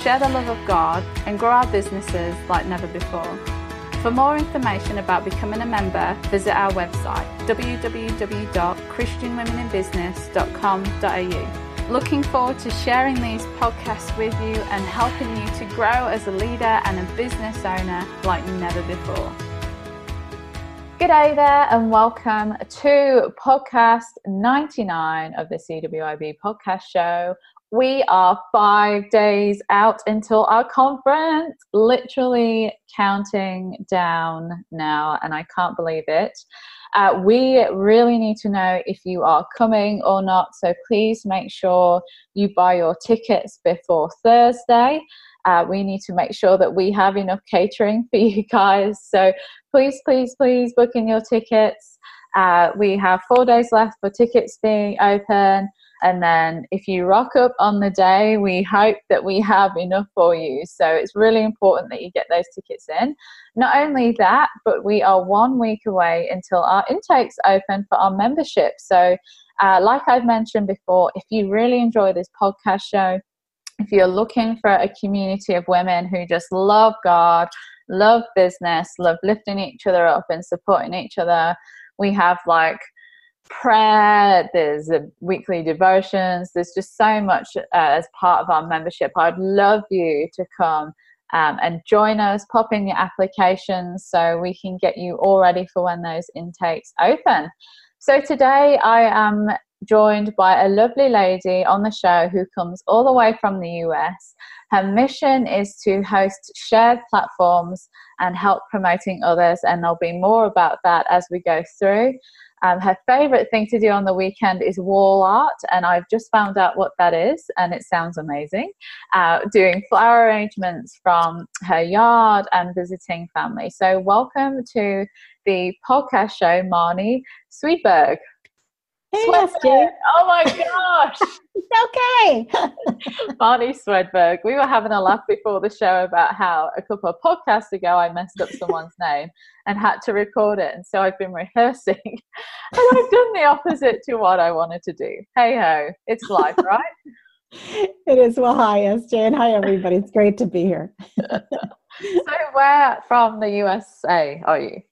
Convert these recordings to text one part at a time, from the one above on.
share the love of God, and grow our businesses like never before. For more information about becoming a member, visit our website www.christianwomeninbusiness.com.au. Looking forward to sharing these podcasts with you and helping you to grow as a leader and a business owner like never before. G'day there, and welcome to podcast 99 of the CWIB podcast show we are five days out until our conference, literally counting down now, and I can't believe it. Uh, we really need to know if you are coming or not, so please make sure you buy your tickets before Thursday. Uh, we need to make sure that we have enough catering for you guys. So please, please, please book in your tickets. Uh, we have four days left for tickets being open. And then if you rock up on the day, we hope that we have enough for you. So it's really important that you get those tickets in. Not only that, but we are one week away until our intakes open for our membership. So, uh, like I've mentioned before, if you really enjoy this podcast show, if you're looking for a community of women who just love God, love business, love lifting each other up and supporting each other, we have like prayer, there's a weekly devotions, there's just so much uh, as part of our membership. I'd love you to come um, and join us, pop in your applications so we can get you all ready for when those intakes open. So today I am joined by a lovely lady on the show who comes all the way from the US. Her mission is to host shared platforms and help promoting others, and there'll be more about that as we go through. Um, her favorite thing to do on the weekend is wall art, and I've just found out what that is, and it sounds amazing. Uh, doing flower arrangements from her yard and visiting family. So, welcome to the podcast show, Marnie Swedberg. Hey, Swedberg. Oh my gosh. okay. Marnie Swedberg. We were having a laugh before the show about how a couple of podcasts ago I messed up someone's name and had to record it. And so I've been rehearsing and I've done the opposite to what I wanted to do. Hey ho, it's life, right? It is. Well, hi, SJ, and hi, everybody. It's great to be here. so, where from the USA are you?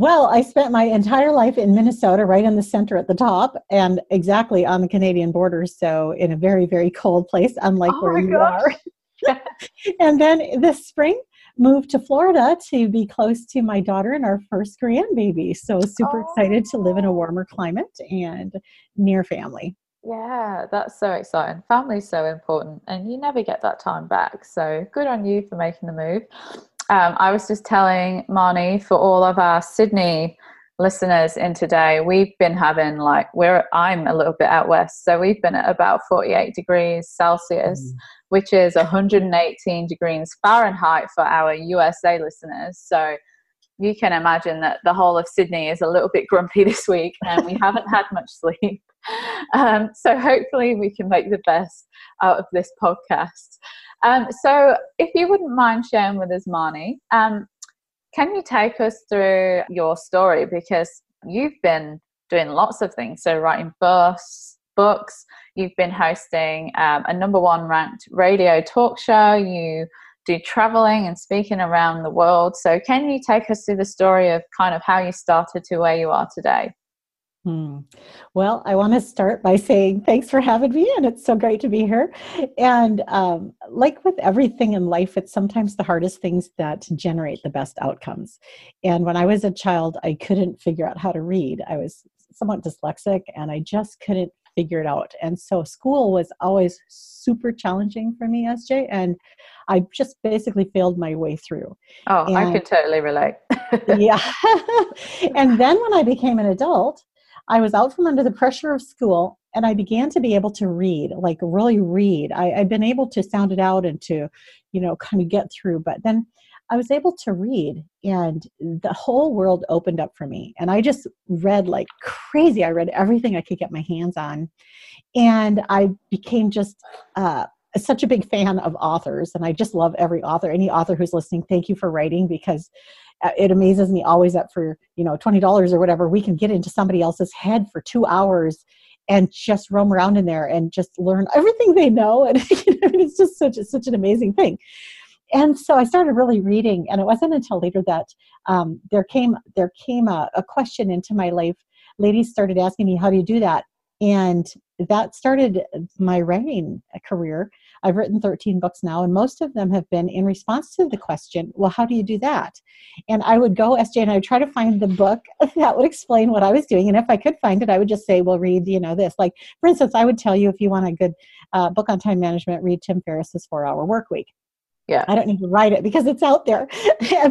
Well, I spent my entire life in Minnesota, right in the center at the top, and exactly on the Canadian border. So, in a very, very cold place, unlike oh where you gosh. are. and then this spring, moved to Florida to be close to my daughter and our first grandbaby. So, super oh. excited to live in a warmer climate and near family. Yeah, that's so exciting. Family's so important, and you never get that time back. So, good on you for making the move. Um, I was just telling Marnie for all of our Sydney listeners in today, we've been having like we're I'm a little bit out west, so we've been at about 48 degrees Celsius, mm. which is 118 degrees Fahrenheit for our USA listeners. So you can imagine that the whole of Sydney is a little bit grumpy this week, and we haven't had much sleep. Um, so hopefully we can make the best out of this podcast. Um, so, if you wouldn't mind sharing with us, Marnie, um, can you take us through your story? Because you've been doing lots of things. So, writing books, books. You've been hosting um, a number one ranked radio talk show. You do traveling and speaking around the world. So, can you take us through the story of kind of how you started to where you are today? Hmm. Well, I want to start by saying thanks for having me, and it's so great to be here. And um, like with everything in life, it's sometimes the hardest things that generate the best outcomes. And when I was a child, I couldn't figure out how to read. I was somewhat dyslexic, and I just couldn't figure it out. And so school was always super challenging for me, SJ, and I just basically failed my way through. Oh, and, I could totally relate. yeah. and then when I became an adult, I was out from under the pressure of school and I began to be able to read, like really read. I, I'd been able to sound it out and to, you know, kind of get through. But then I was able to read, and the whole world opened up for me. And I just read like crazy. I read everything I could get my hands on. And I became just uh, such a big fan of authors. And I just love every author. Any author who's listening, thank you for writing because it amazes me always that for you know $20 or whatever we can get into somebody else's head for two hours and just roam around in there and just learn everything they know. And you know, it's just such such an amazing thing. And so i started really reading and it wasn't until later that um, there came there came a, a question into my life. Ladies started asking me how do you do that? And that started my writing career I've written 13 books now, and most of them have been in response to the question, well, how do you do that? And I would go, SJ, and I would try to find the book that would explain what I was doing. And if I could find it, I would just say, well, read, you know, this. Like, for instance, I would tell you if you want a good uh, book on time management, read Tim Ferriss's Four Hour Work Week yeah. I don't need to write it because it's out there.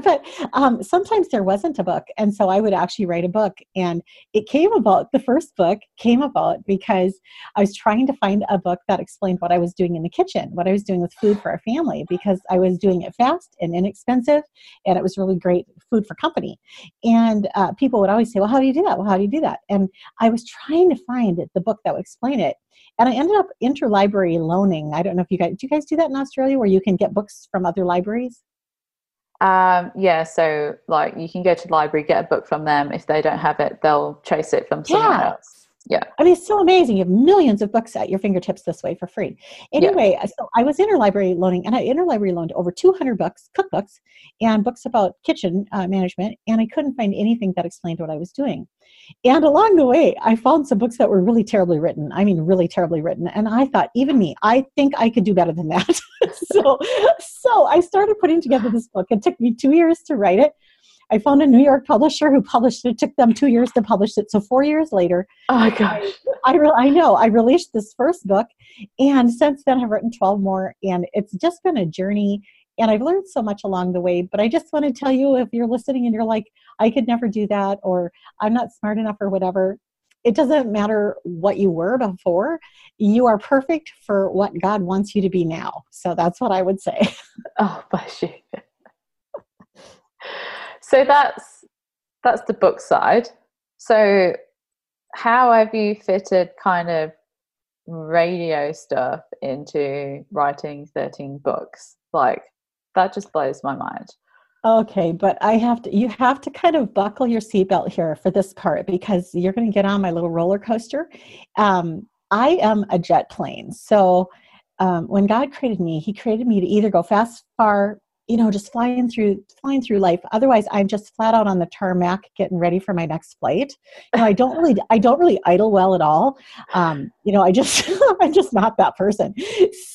But um, sometimes there wasn't a book and so i would actually write a book and it came about the first book came about because i was trying to find a book that explained what i was doing in the kitchen what i was doing with food for our family because i was doing it fast and inexpensive and it was really great food for company. And uh, people would always say well how do you do that? Well how do you do that? And i was trying to find the book that would explain it and I ended up interlibrary loaning. I don't know if you guys do you guys do that in Australia where you can get books from other libraries? Um, yeah, so like you can go to the library, get a book from them. If they don't have it, they'll chase it from someone yeah. else yeah i mean it's so amazing you have millions of books at your fingertips this way for free anyway yeah. so i was interlibrary loaning and i interlibrary loaned over 200 books cookbooks and books about kitchen uh, management and i couldn't find anything that explained what i was doing and along the way i found some books that were really terribly written. I mean really terribly written. And i thought even me i think i could do better than that. So so i started putting together this book. It took me two years to write it. I found a New York publisher who published it. It took them two years to publish it. So four years later, oh my gosh, I, I, re- I know I released this first book, and since then I've written twelve more, and it's just been a journey. And I've learned so much along the way. But I just want to tell you, if you're listening and you're like, I could never do that, or I'm not smart enough, or whatever, it doesn't matter what you were before. You are perfect for what God wants you to be now. So that's what I would say. Oh, bless you so that's that's the book side so how have you fitted kind of radio stuff into writing 13 books like that just blows my mind. Okay but i have to you have to kind of buckle your seatbelt here for this part because you're going to get on my little roller coaster. Um, i am a jet plane so um, when god created me he created me to either go fast far you know just flying through flying through life. Otherwise i'm just flat out on the tarmac getting ready for my next flight. You know i don't really i don't really idle well at all. Um, you know i just i'm just not that person.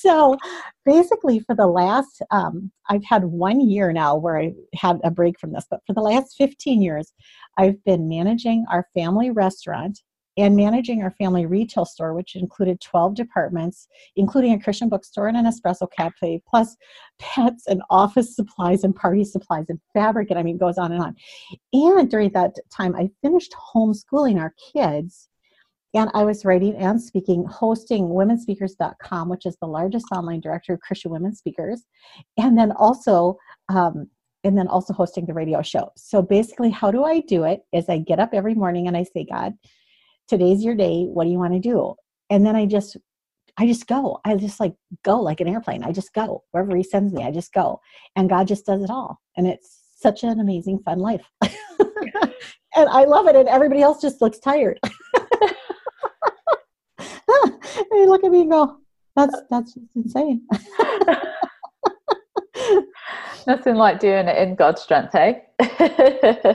So basically for the last um, i've had one year now where i had a break from this but for the last 15 years i've been managing our family restaurant and managing our family retail store, which included 12 departments, including a Christian bookstore and an espresso cafe, plus pets and office supplies and party supplies and fabric, and I mean, goes on and on. And during that time, I finished homeschooling our kids. And I was writing and speaking, hosting womenspeakers.com, which is the largest online directory of Christian women speakers. And then also um, and then also hosting the radio show. So basically, how do I do it? Is I get up every morning and I say, God, today's your day what do you want to do? And then i just i just go i just like go like an airplane i just go. Wherever he sends me i just go. And god just does it all and it's such an amazing fun life. And i love it and everybody else just looks tired. They look at me and go that's that's just insane nothing like doing it in god's strength hey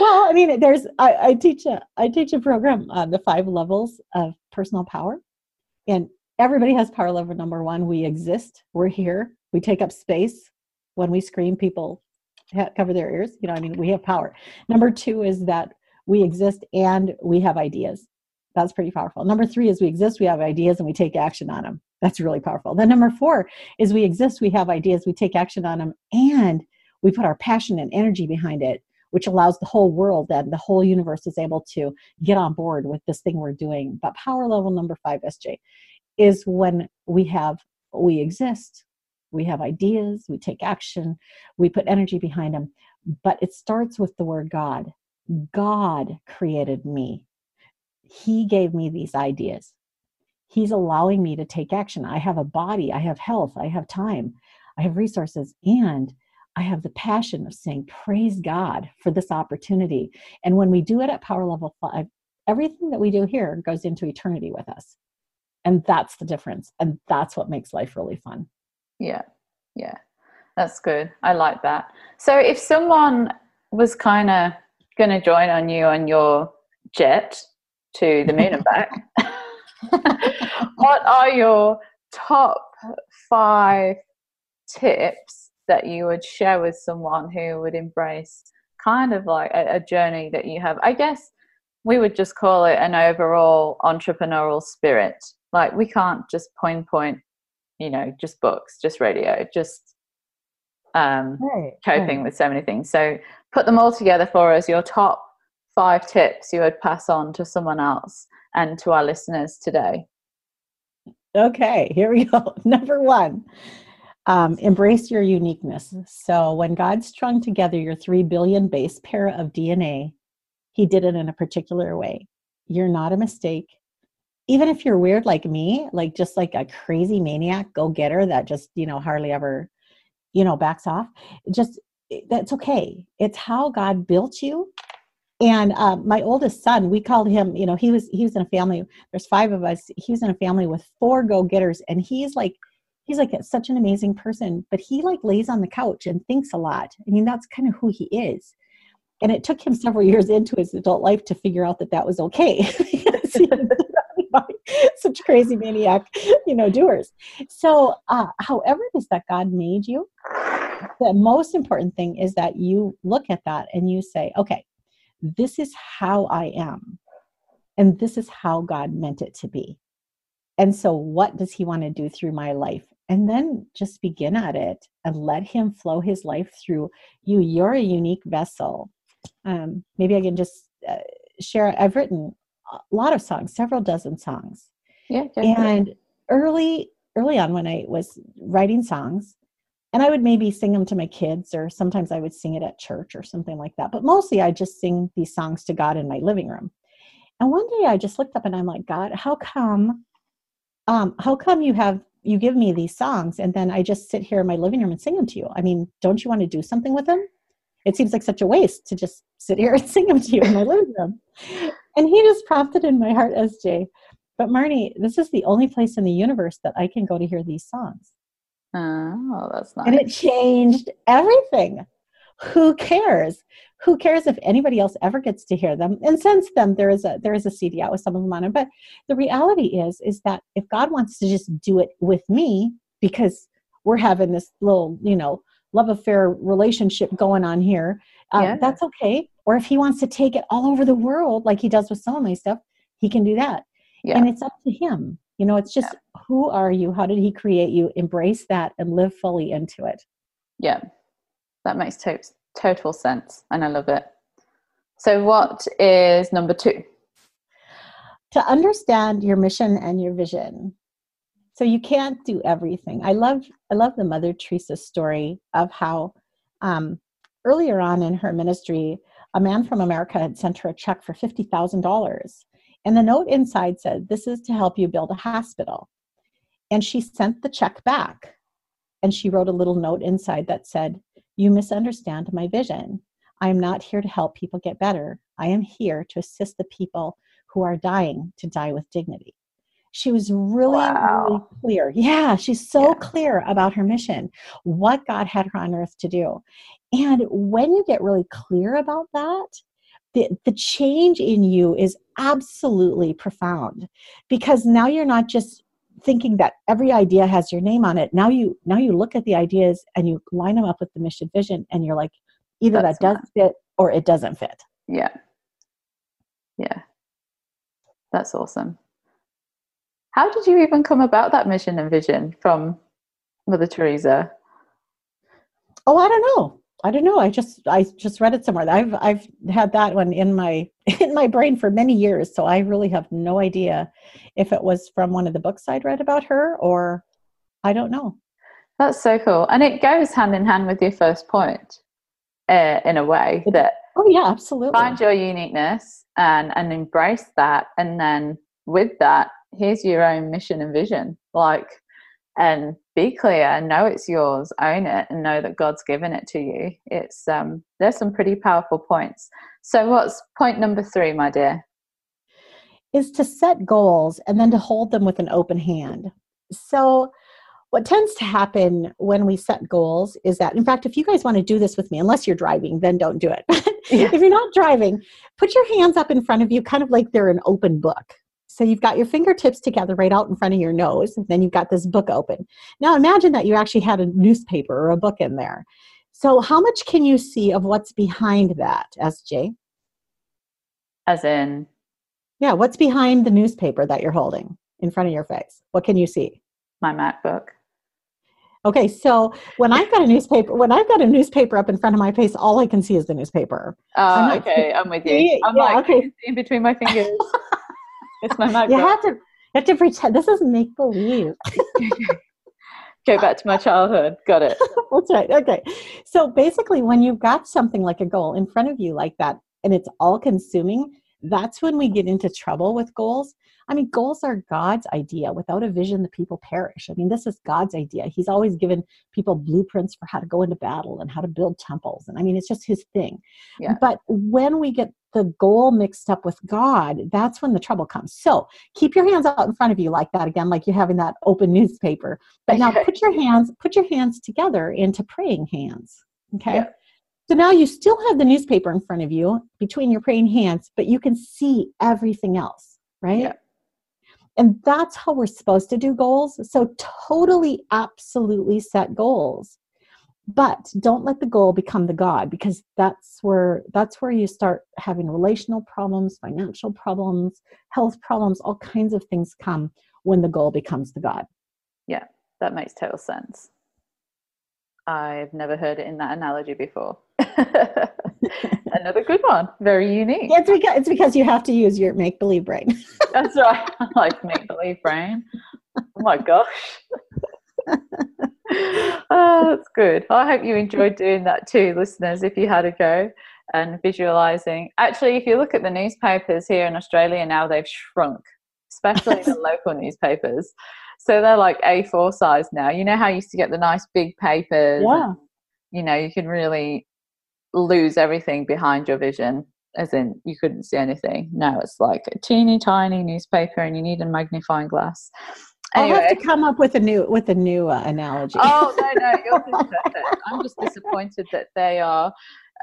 well, I mean, there's I, I, teach a I teach a program on the five levels of personal power, and everybody has power level number one. We exist. We're here. We take up space. When we scream, people cover their ears. You know, I mean, we have power. Number two is that we exist and we have ideas. That's pretty powerful. Number three is we exist, we have ideas, and we take action on them. That's really powerful. Then number four is we exist, we have ideas, we take action on them, and we put our passion and energy behind it which allows the whole world and the whole universe is able to get on board with this thing we're doing. But power level number five, SJ, is when we have, we exist, we have ideas, we take action, we put energy behind them. But it starts with the word God. God created me. He gave me these ideas. He's allowing me to take action. I have a body, I have health, I have time, I have resources, and I have the passion of saying, Praise God for this opportunity. And when we do it at power level five, everything that we do here goes into eternity with us. And that's the difference. And that's what makes life really fun. Yeah. Yeah. That's good. I like that. So if someone was kind of going to join on you on your jet to the moon and back, what are your top five tips that you would share with someone who would embrace kind of like a, a journey that you have? I guess we would just call it an overall entrepreneurial spirit. Like we can't just point point, you know, just books, just radio, just um, right, coping right. with so many things. So put them all together for us. Your top five tips you would pass on to someone else and to our listeners today. Okay, here we go. Number one, um, embrace your uniqueness. So, when God strung together your 3 billion base pair of DNA, He did it in a particular way. You're not a mistake. Even if you're weird like me, like just like a crazy maniac go getter that just, you know, hardly ever, you know, backs off, just that's okay. It's how God built you and uh, my oldest son we called him you know he was he was in a family there's five of us he was in a family with four go-getters and he's like he's like such an amazing person but he like lays on the couch and thinks a lot i mean that's kind of who he is and it took him several years into his adult life to figure out that that was okay such crazy maniac you know doers so uh, however it is that god made you the most important thing is that you look at that and you say okay this is how I am. And this is how God meant it to be. And so, what does He want to do through my life? And then just begin at it and let Him flow His life through you. You're a unique vessel. Um, maybe I can just uh, share. I've written a lot of songs, several dozen songs. Yeah. And early, early on, when I was writing songs, and I would maybe sing them to my kids, or sometimes I would sing it at church or something like that. But mostly I just sing these songs to God in my living room. And one day I just looked up and I'm like, God, how come, um, how come you have you give me these songs and then I just sit here in my living room and sing them to you? I mean, don't you want to do something with them? It seems like such a waste to just sit here and sing them to you in my living room. And he just prompted in my heart, SJ, but Marnie, this is the only place in the universe that I can go to hear these songs. Oh, that's nice. And it changed everything. Who cares? Who cares if anybody else ever gets to hear them? And since then, there is a there is a CD out with some of them on it. But the reality is, is that if God wants to just do it with me, because we're having this little, you know, love affair relationship going on here, um, yeah. that's okay. Or if He wants to take it all over the world, like He does with some of my stuff, He can do that. Yeah. And it's up to Him. You know, it's just yeah. who are you? How did he create you? Embrace that and live fully into it. Yeah, that makes to- total sense. And I love it. So, what is number two? To understand your mission and your vision. So you can't do everything. I love I love the Mother Teresa story of how um, earlier on in her ministry, a man from America had sent her a check for fifty thousand dollars, and the note inside said, This is to help you build a hospital. And she sent the check back. And she wrote a little note inside that said, You misunderstand my vision. I am not here to help people get better. I am here to assist the people who are dying to die with dignity. She was really, wow. really clear. Yeah, she's so yeah. clear about her mission, what God had her on earth to do. And when you get really clear about that, the, the change in you is absolutely profound because now you're not just thinking that every idea has your name on it. Now you now you look at the ideas and you line them up with the mission vision and you're like either That's that does fit or it doesn't fit. Yeah. Yeah. That's awesome. How did you even come about that mission and vision from mother teresa? Oh i don't know I don't know. I just I just read it somewhere. I've I've had that one in my in my brain for many years, so I really have no idea if it was from one of the books I'd read about her or I don't know. That's so cool, and it goes hand in hand with your first point, uh, in a way that oh yeah, absolutely find your uniqueness and and embrace that, and then with that, here's your own mission and vision, like and be clear know it's yours own it and know that god's given it to you. It's um there's some pretty powerful points. So what's point number three my dear? Is to set goals and then to hold them with an open hand. So what tends to happen when we set goals is that in fact if you guys want to do this with me unless you're driving then don't do it. Yeah. if you're not driving put your hands up in front of you kind of like they're an open book so you've got your fingertips together right out in front of your nose, and then you've got this book open. Now imagine that you actually had a newspaper or a book in there. So how much can you see of what's behind that, SJ? As in? Yeah, what's behind the newspaper that you're holding in front of your face? What can you see? My MacBook. Okay, so when I've got a newspaper, when I've got a newspaper up in front of my face, all I can see is the newspaper. Oh, I'm okay, I'm with you. I'm yeah, like okay. in between my fingers. It's my MacBook. You have to, you have to pretend. This is make believe. Go back to my childhood. Got it. That's right. Okay. So basically, when you've got something like a goal in front of you like that, and it's all consuming, that's when we get into trouble with goals I mean, goals are God's idea. Without a vision, the people perish. I mean, this is God's idea. He's always given people blueprints for how to go into battle and how to build temples. And I mean, it's just his thing. Yeah. But when we get the goal mixed up with God, that's when the trouble comes. So keep your hands out in front of you like that again, like you're having that open newspaper. But now put your hands, put your hands together into praying hands. Okay. So now you still have the newspaper in front of you between your praying hands, but you can see everything else, right? Yeah. And that's how we're supposed to do goals. So, totally, absolutely set goals. But don't let the goal become the God because that's where that's where you start having relational problems, financial problems, health problems, all kinds of things come when the goal becomes the God. Yeah, that makes total sense. I've never heard it in that analogy before. Another good one. Very unique. Yeah, it's because it's because you have to use your make believe brain. That's right. I like make believe brain. Oh my gosh. oh, that's good. I hope you enjoyed doing that too, listeners, if you had a go and visualizing. Actually, if you look at the newspapers here in Australia now, they've shrunk, especially the local newspapers. So they're like A4 size now. You know how you used to get the nice big papers? Yeah. And, you know, you can really lose everything behind your vision as in you couldn't see anything now it's like a teeny tiny newspaper and you need a magnifying glass anyway. i'll have to come up with a new with a new uh, analogy oh no no yours is perfect i'm just disappointed that they are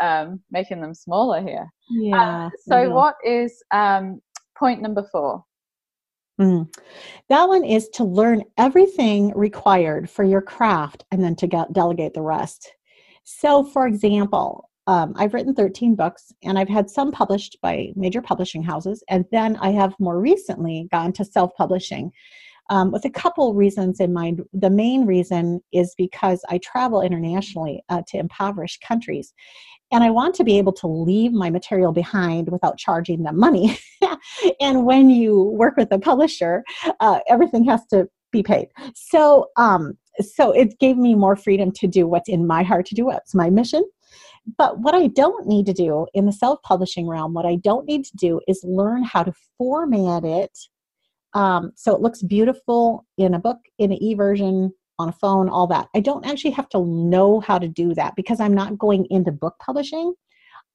um, making them smaller here yeah um, so yeah. what is um, point number four Mm. That one is to learn everything required for your craft and then to get, delegate the rest. So, for example, um, I've written 13 books and I've had some published by major publishing houses. And then I have more recently gone to self publishing um, with a couple reasons in mind. The main reason is because I travel internationally uh, to impoverished countries. And I want to be able to leave my material behind without charging them money. and when you work with a publisher, uh, everything has to be paid. So, um, so it gave me more freedom to do what's in my heart to do, what's my mission. But what I don't need to do in the self publishing realm, what I don't need to do is learn how to format it um, so it looks beautiful in a book, in an e version, on a phone, all that. I don't actually have to know how to do that because I'm not going into book publishing.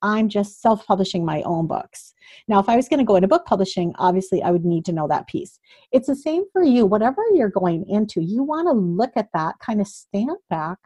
I'm just self publishing my own books. Now, if I was going to go into book publishing, obviously I would need to know that piece. It's the same for you. Whatever you're going into, you want to look at that, kind of stand back,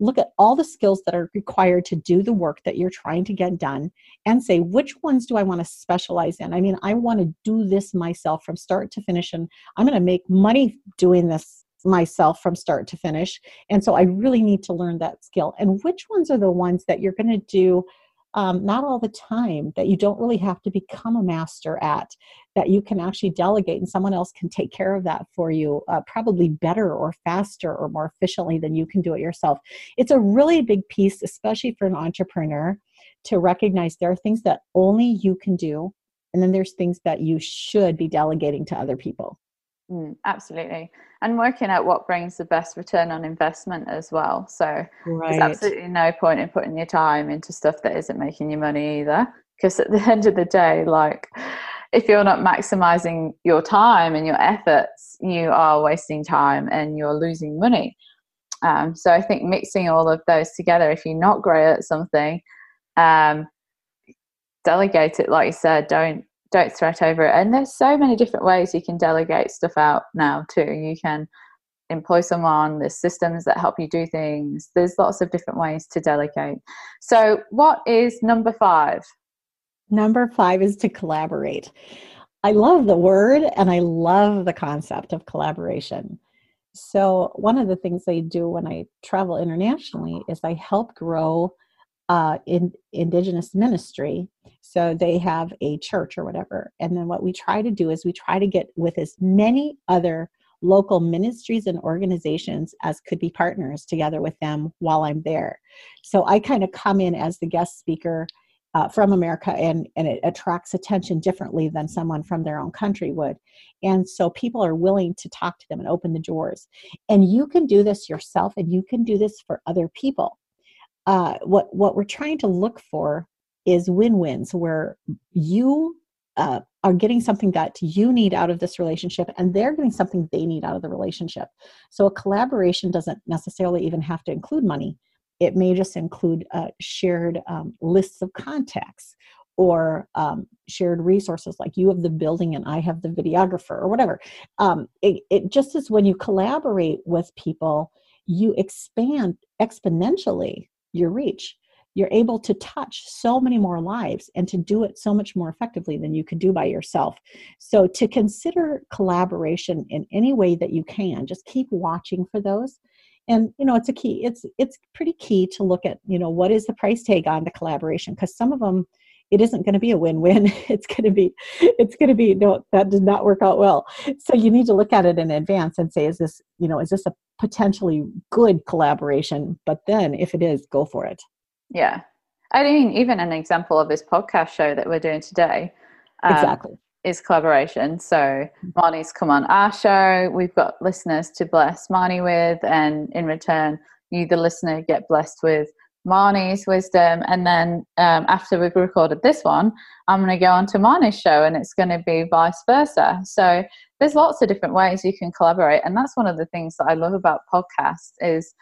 look at all the skills that are required to do the work that you're trying to get done and say which ones do i want to specialize in? I mean i want to do this myself from start to finish and i'm going to make money doing this myself from start to finish. And so i really need to learn that skill. And which ones are the ones that you're going to do um, not all the time that you don't really have to become a master at that you can actually delegate and someone else can take care of that for you uh, probably better or faster or more efficiently than you can do it yourself. It's a really big piece especially for an entrepreneur to recognize there are things that only you can do and then there's things that you should be delegating to other people Mm, absolutely. And working out what brings the best return on investment as well. So right. there's absolutely no point in putting your time into stuff that isn't making you money either. Because at the end of the day, like if you're not maximizing your time and your efforts, you are wasting time and you're losing money. Um, so I think mixing all of those together, if you're not great at something, um, delegate it. Like you said, don't don't threat over it. And there's so many different ways you can delegate stuff out now too. You can employ someone, there's systems that help you do things. There's lots of different ways to delegate. So what is number five? Number five is to collaborate. I love the word and I love the concept of collaboration. So, one of the things I do when I travel internationally is I help grow uh, in indigenous ministry so they have a church or whatever and then what we try to do is we try to get with as many other local ministries and organizations as could be partners together with them while i'm there so i kind of come in as the guest speaker uh, from America, and, and it attracts attention differently than someone from their own country would. And so people are willing to talk to them and open the doors. And you can do this yourself, and you can do this for other people uh, what what we're trying to look for is win-wins where you uh, are getting something that you need out of this relationship and they're getting something they need out of the relationship. So a collaboration doesn't necessarily even have to include money. It may just include uh, shared um, lists of contacts or um, shared resources like you have the building and i have the videographer or whatever. Um, it, it just is when you collaborate with people you expand exponentially your reach you're able to touch so many more lives and to do it so much more effectively than you could do by yourself. So, to consider collaboration in any way that you can, just keep watching for those. And you know, it's a key. It's it's pretty key to look at you know what is the price tag on the collaboration because some of them it isn't going to be a win-win. It's going to be it's going to be no that did not work out well. So you need to look at it in advance and say, is this you know is this a potentially good collaboration? But then if it is, go for it. Yeah. I mean, even an example of this podcast show that we're doing today. Um, exactly. Is collaboration. So. Marnie's come on our show. We've got listeners to bless Marnie with, and in return, you, the listener, get blessed with Marnie's wisdom. And then um, after we've recorded this one, I'm going to go on to Marnie's show, and it's going to be vice versa. So there's lots of different ways you can collaborate, and that's one of the things that I love about podcasts is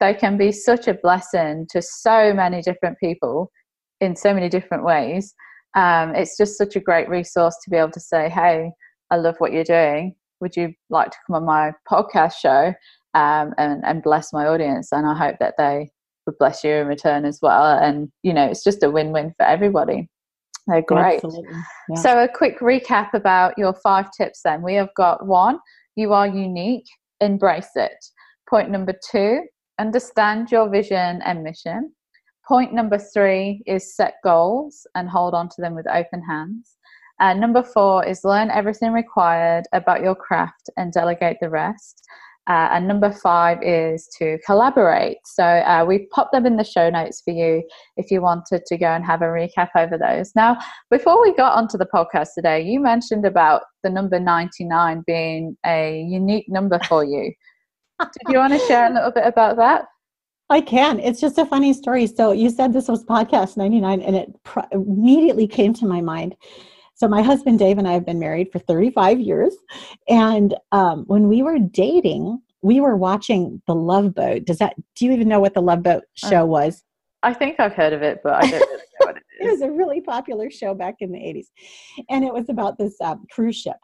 they can be such a blessing to so many different people in so many different ways. Um, it's just such a great resource to be able to say, "Hey, I love what you're doing. Would you like to come on my podcast show um, and, and bless my audience?" And I hope that they would bless you in return as well. And you know, it's just a win-win for everybody. They're great. Yeah. So, a quick recap about your five tips then. We have got one, you are unique, embrace it. Point number two, understand your vision and mission. Point number three is set goals and hold on to them with open hands. And number four is learn everything required about your craft and delegate the rest. Uh, and number five is to collaborate. So uh, we popped them in the show notes for you if you wanted to go and have a recap over those. Now, before we got onto the podcast today, you mentioned about the number 99 being a unique number for you. Did you want to share a little bit about that? I can. It's just a funny story. So you said this was podcast 99, and it pr- immediately came to my mind. So my husband Dave and I have been married for 35 years, and um, when we were dating, we were watching The Love Boat. Does that? Do you even know what The Love Boat uh, show was? I think I've heard of it, but I don't really know what it is. it was a really popular show back in the 80s, and it was about this um, cruise ship,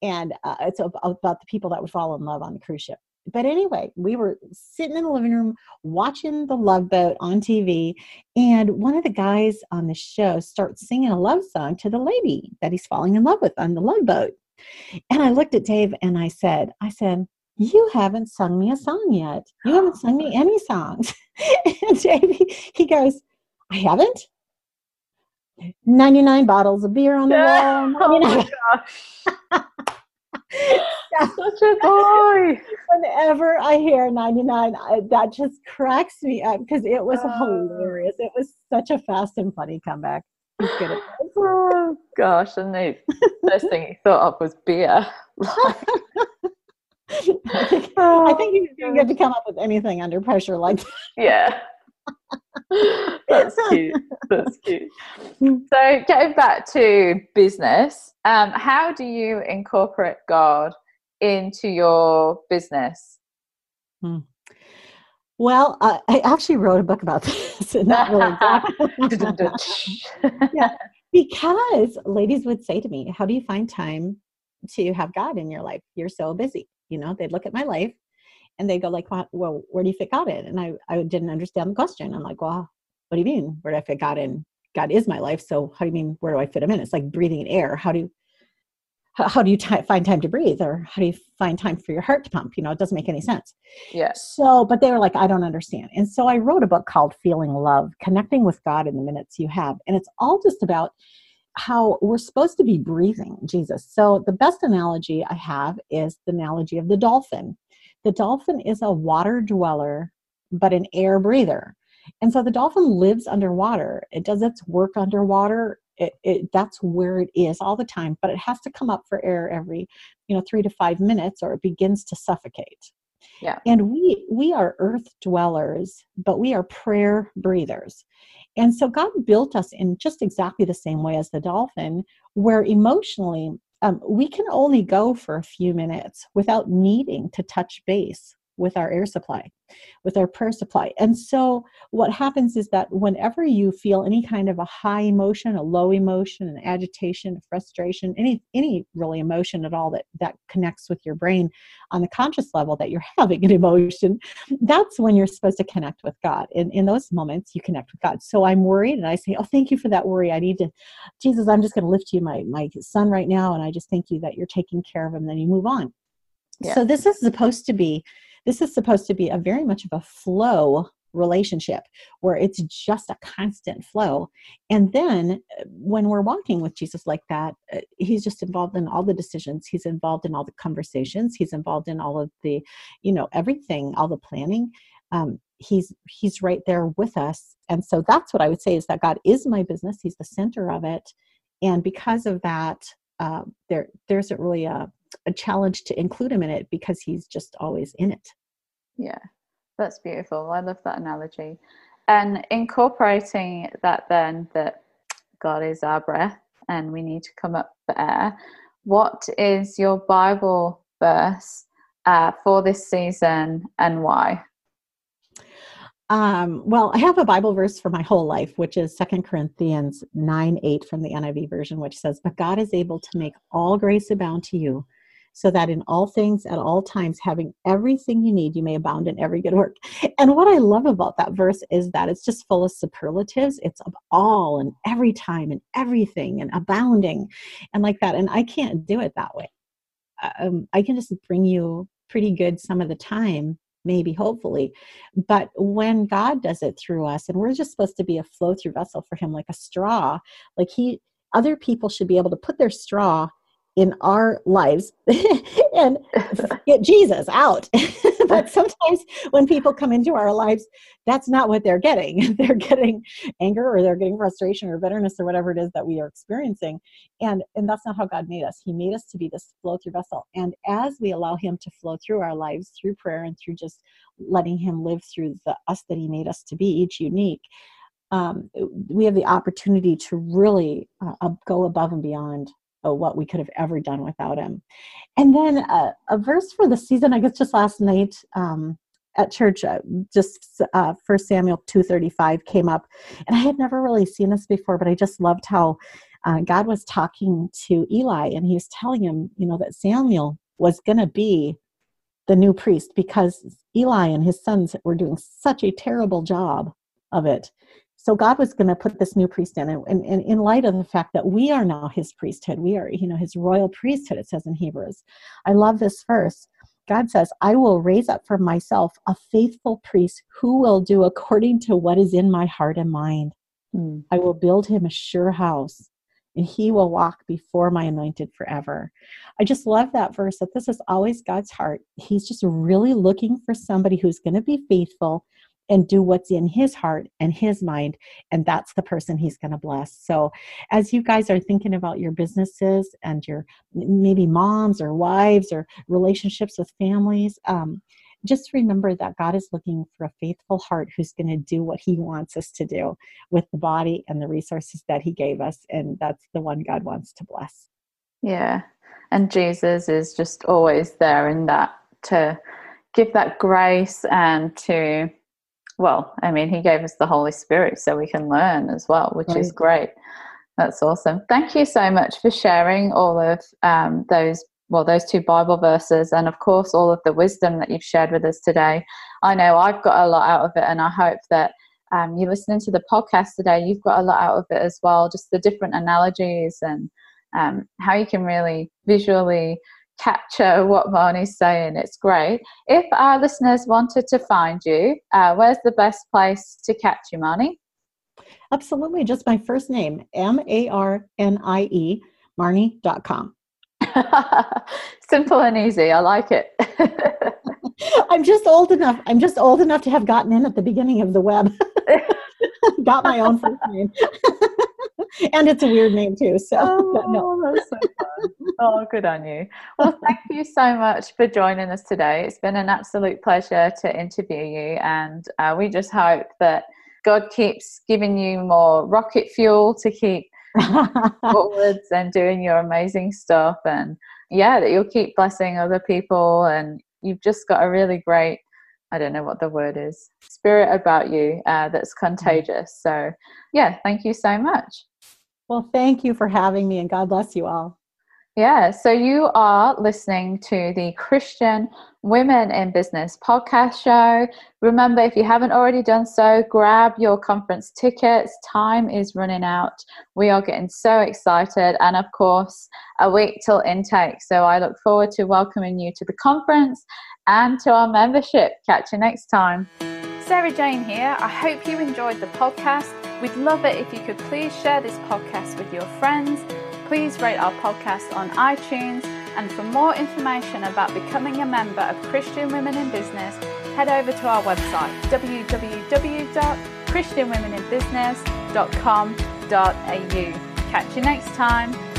and uh, it's about the people that would fall in love on the cruise ship but anyway, we were sitting in the living room watching the Love Boat on TV, and one of the guys on the show starts singing a love song to the lady that he's falling in love with on the Love Boat. And I looked at Dave and I said, I said, you haven't sung me a song yet. You haven't sung me any songs. and Dave, he goes, I haven't? 99 bottles of beer on the wall. Oh my gosh. Such a boy. Whenever I hear 99, I, that just cracks me up because it was Oh. hilarious. It was such a fast and funny comeback. Good. Oh gosh, and the first thing he thought of was beer. I think, I think he's doing good to come up with anything under pressure like that. yeah. That's cute. That's cute. So getting back to business, um, how do you incorporate God into your business? Well, uh, I actually wrote a book about this. and Not really exactly. because ladies would say to me, How do you find time to have God in your life? You're so busy. You know, they'd look at my life and they go like, well, well, where do you fit God in? And I, I didn't understand the question. I'm like, well, what do you mean? Where do I fit God in? God is my life. So how do you mean, where do I fit him in? It's like breathing in air. How do you, how, how do you ti find time to breathe or how do you find time for your heart to pump? You know, it doesn't make any sense. Yes. So, but they were like, I don't understand. And so I wrote a book called Feeling Love, Connecting with God in the Minutes You Have. And it's all just about how we're supposed to be breathing Jesus. So, the best analogy I have is the analogy of the dolphin. The dolphin is a water dweller, but an air breather. And so the dolphin lives underwater. It does its work underwater. It, it, that's where it is all the time, but it has to come up for air every, you know, three to five minutes, or it begins to suffocate. Yeah. And we we are earth dwellers, but we are prayer breathers. And so God built us in just exactly the same way as the dolphin, where emotionally um, we can only go for a few minutes without needing to touch base with our air supply, with our prayer supply. And so what happens is that whenever you feel any kind of a high emotion, a low emotion, an agitation, frustration, any any really emotion at all that that connects with your brain on the conscious level that you're having an emotion, that's when you're supposed to connect with God. In in those moments you connect with God. So I'm worried and I say, "Oh, thank you for that worry. I need to Jesus, I'm just going to lift you my my son right now and I just thank you that you're taking care of him." Then you move on. Yeah. So this is supposed to be this is supposed to be a very much of a flow relationship where it's just a constant flow. And then uh, when we're walking with jesus like that uh, he's just involved in all the decisions. He's involved in all the conversations. He's involved in all of the you know everything all the planning. Um, he's he's right there with us. And so that's what i would say is that god is my business. He's the center of it. And because of that uh, there there isn't really a, a challenge to include him in it because he's just always in it Yeah, that's beautiful. I love that analogy. And incorporating that, then, that God is our breath and we need to come up for air, what is your Bible verse uh, for this season and why? Um, well, I have a Bible verse for my whole life, which is Second Corinthians 9 8 from the NIV version, which says, But God is able to make all grace abound to you, so that in all things at all times, having everything you need, you may abound in every good work. And what I love about that verse is that it's just full of superlatives. It's of all and every time and everything and abounding and like that. And I can't do it that way. Um, I can just bring you pretty good some of the time maybe hopefully but when god does it through us and we're just supposed to be a flow through vessel for him like a straw like he other people should be able to put their straw in our lives and get jesus out. But sometimes when people come into our lives that's not what they're getting. They're getting anger or they're getting frustration or bitterness or whatever it is that we are experiencing. And and that's not how god made us. He made us to be this flow through vessel. And as we allow him to flow through our lives through prayer and through just letting him live through the us that he made us to be each unique um, we have the opportunity to really uh, go above and beyond what we could have ever done without him. And then uh, a verse for the season i guess just last night um, at church uh, just uh, samuel 235 came up and i had never really seen this before but i just loved how uh, god was talking to eli and he was telling him you know that samuel was going to be the new priest because eli and his sons were doing such a terrible job of it so god was going to put this new priest in and, and, and, in light of the fact that we are now his priesthood we are you know his royal priesthood it says in hebrews i love this verse god says i will raise up for myself a faithful priest who will do according to what is in my heart and mind Mm. I will build him a sure house, and he will walk before my anointed forever. I just love that verse that this is always God's heart. He's just really looking for somebody who's going to be faithful and do what's in his heart and his mind and that's the person he's going to bless so as you guys are thinking about your businesses and your maybe moms or wives or relationships with families um, just remember that God is looking for a faithful heart who's going to do what He wants us to do with the body and the resources that He gave us. And that's the one God wants to bless. Yeah. And Jesus is just always there in that to give that grace and to, well, I mean, He gave us the Holy Spirit so we can learn as well, which right. is great. That's awesome. Thank you so much for sharing all of um, those well, those two Bible verses, and of course, all of the wisdom that you've shared with us today. I know I've got a lot out of it, and I hope that um, you're listening to the podcast today, you've got a lot out of it as well. Just the different analogies and um, how you can really visually capture what Marnie's saying. It's great. If our listeners wanted to find you, uh, where's the best place to catch you, Marnie? Absolutely. Just my first name, M A R N I E, Marnie.com. Simple and easy. I like it. I'm just old enough. I'm just old enough to have gotten in at the beginning of the web. Got my own first name. and it's a weird name too. So oh, no. that's so fun. Oh, good on you. Well, thank you so much for joining us today. It's been an absolute pleasure to interview you, and uh, we just hope that God keeps giving you more rocket fuel to keep forwards and doing your amazing stuff and yeah that you'll keep blessing other people and you've just got a really great i don't know what the word is spirit about you uh, that's mm-hmm. contagious. So yeah thank you so much. Well thank you for having me and god bless you all yeah, so you are listening to the Christian Women in Business podcast show. Remember, if you haven't already done so, grab your conference tickets. Time is running out. We are getting so excited, and of course, a week till intake. So I look forward to welcoming you to the conference and to our membership. Catch you next time. Sarah Jane here. I hope you enjoyed the podcast. We'd love it if you could please share this podcast with your friends please rate our podcast on iTunes. And for more information about becoming a member of Christian Women in Business, head over to our website www.christianwomeninbusiness.com.au. Catch you next time.